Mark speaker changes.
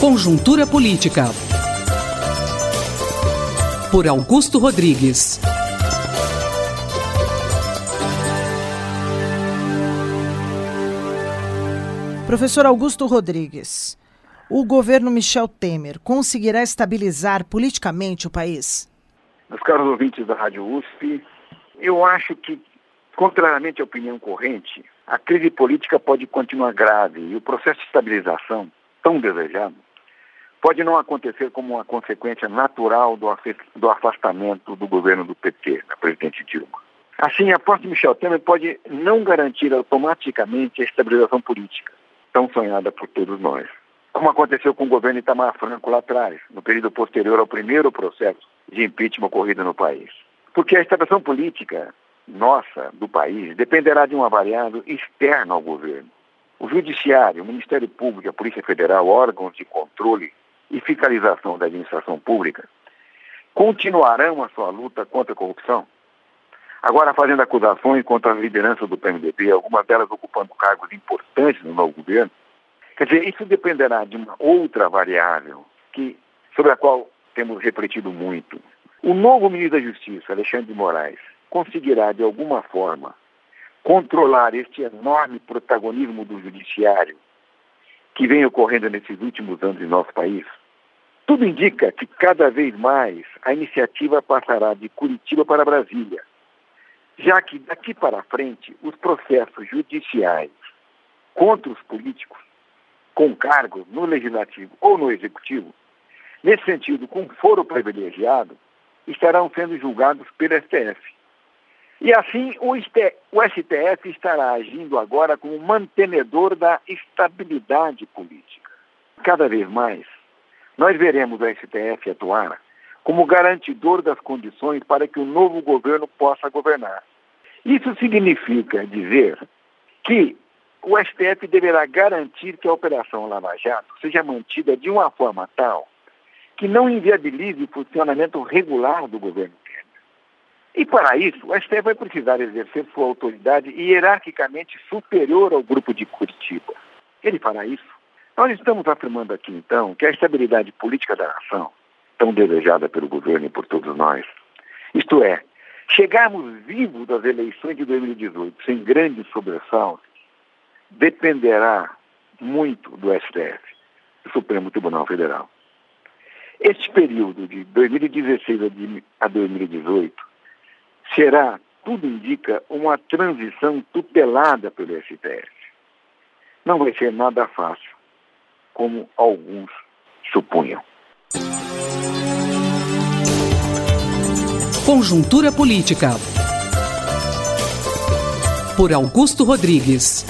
Speaker 1: Conjuntura Política. Por Augusto Rodrigues.
Speaker 2: Professor Augusto Rodrigues, o governo Michel Temer conseguirá estabilizar politicamente o país?
Speaker 3: Meus caros ouvintes da Rádio USP, eu acho que, contrariamente à opinião corrente, a crise política pode continuar grave e o processo de estabilização, tão desejado, pode não acontecer como uma consequência natural do afastamento do governo do PT, da presidente Dilma. Assim, a posse de Michel Temer pode não garantir automaticamente a estabilização política, tão sonhada por todos nós. Como aconteceu com o governo Itamar Franco lá atrás, no período posterior ao primeiro processo de impeachment ocorrido no país. Porque a estabilização política nossa, do país, dependerá de uma variável externa ao governo. O Judiciário, o Ministério Público, a Polícia Federal, órgãos de controle e fiscalização da administração pública continuarão a sua luta contra a corrupção. Agora fazendo acusações contra a liderança do PMDB, algumas delas ocupando cargos importantes no novo governo. Quer dizer, isso dependerá de uma outra variável que, sobre a qual temos refletido muito. O novo ministro da Justiça, Alexandre de Moraes, conseguirá, de alguma forma, controlar este enorme protagonismo do judiciário que vem ocorrendo nesses últimos anos em nosso país? Tudo indica que cada vez mais a iniciativa passará de Curitiba para Brasília, já que daqui para frente os processos judiciais contra os políticos, com cargos no legislativo ou no executivo, nesse sentido, com foro privilegiado, estarão sendo julgados pelo STF. E assim o, STF estará agindo agora como mantenedor da estabilidade política. Cada vez mais, nós veremos o STF atuar como garantidor das condições para que o novo governo possa governar. Isso significa dizer que o STF deverá garantir que a Operação Lava Jato seja mantida de uma forma tal que não inviabilize o funcionamento regular do governo Temer. E para isso, o STF vai precisar exercer sua autoridade hierarquicamente superior ao grupo de Curitiba. Ele fará isso nós estamos afirmando aqui, então, que a estabilidade política da nação, tão desejada pelo governo e por todos nós, isto é, chegarmos vivos das eleições de 2018 sem grandes sobressaltos, dependerá muito do STF, do Supremo Tribunal Federal. Este período de 2016 a 2018 será, tudo indica, uma transição tutelada pelo STF. Não vai ser nada fácil como alguns supunham.
Speaker 1: Conjuntura Política. Por Augusto Rodrigues.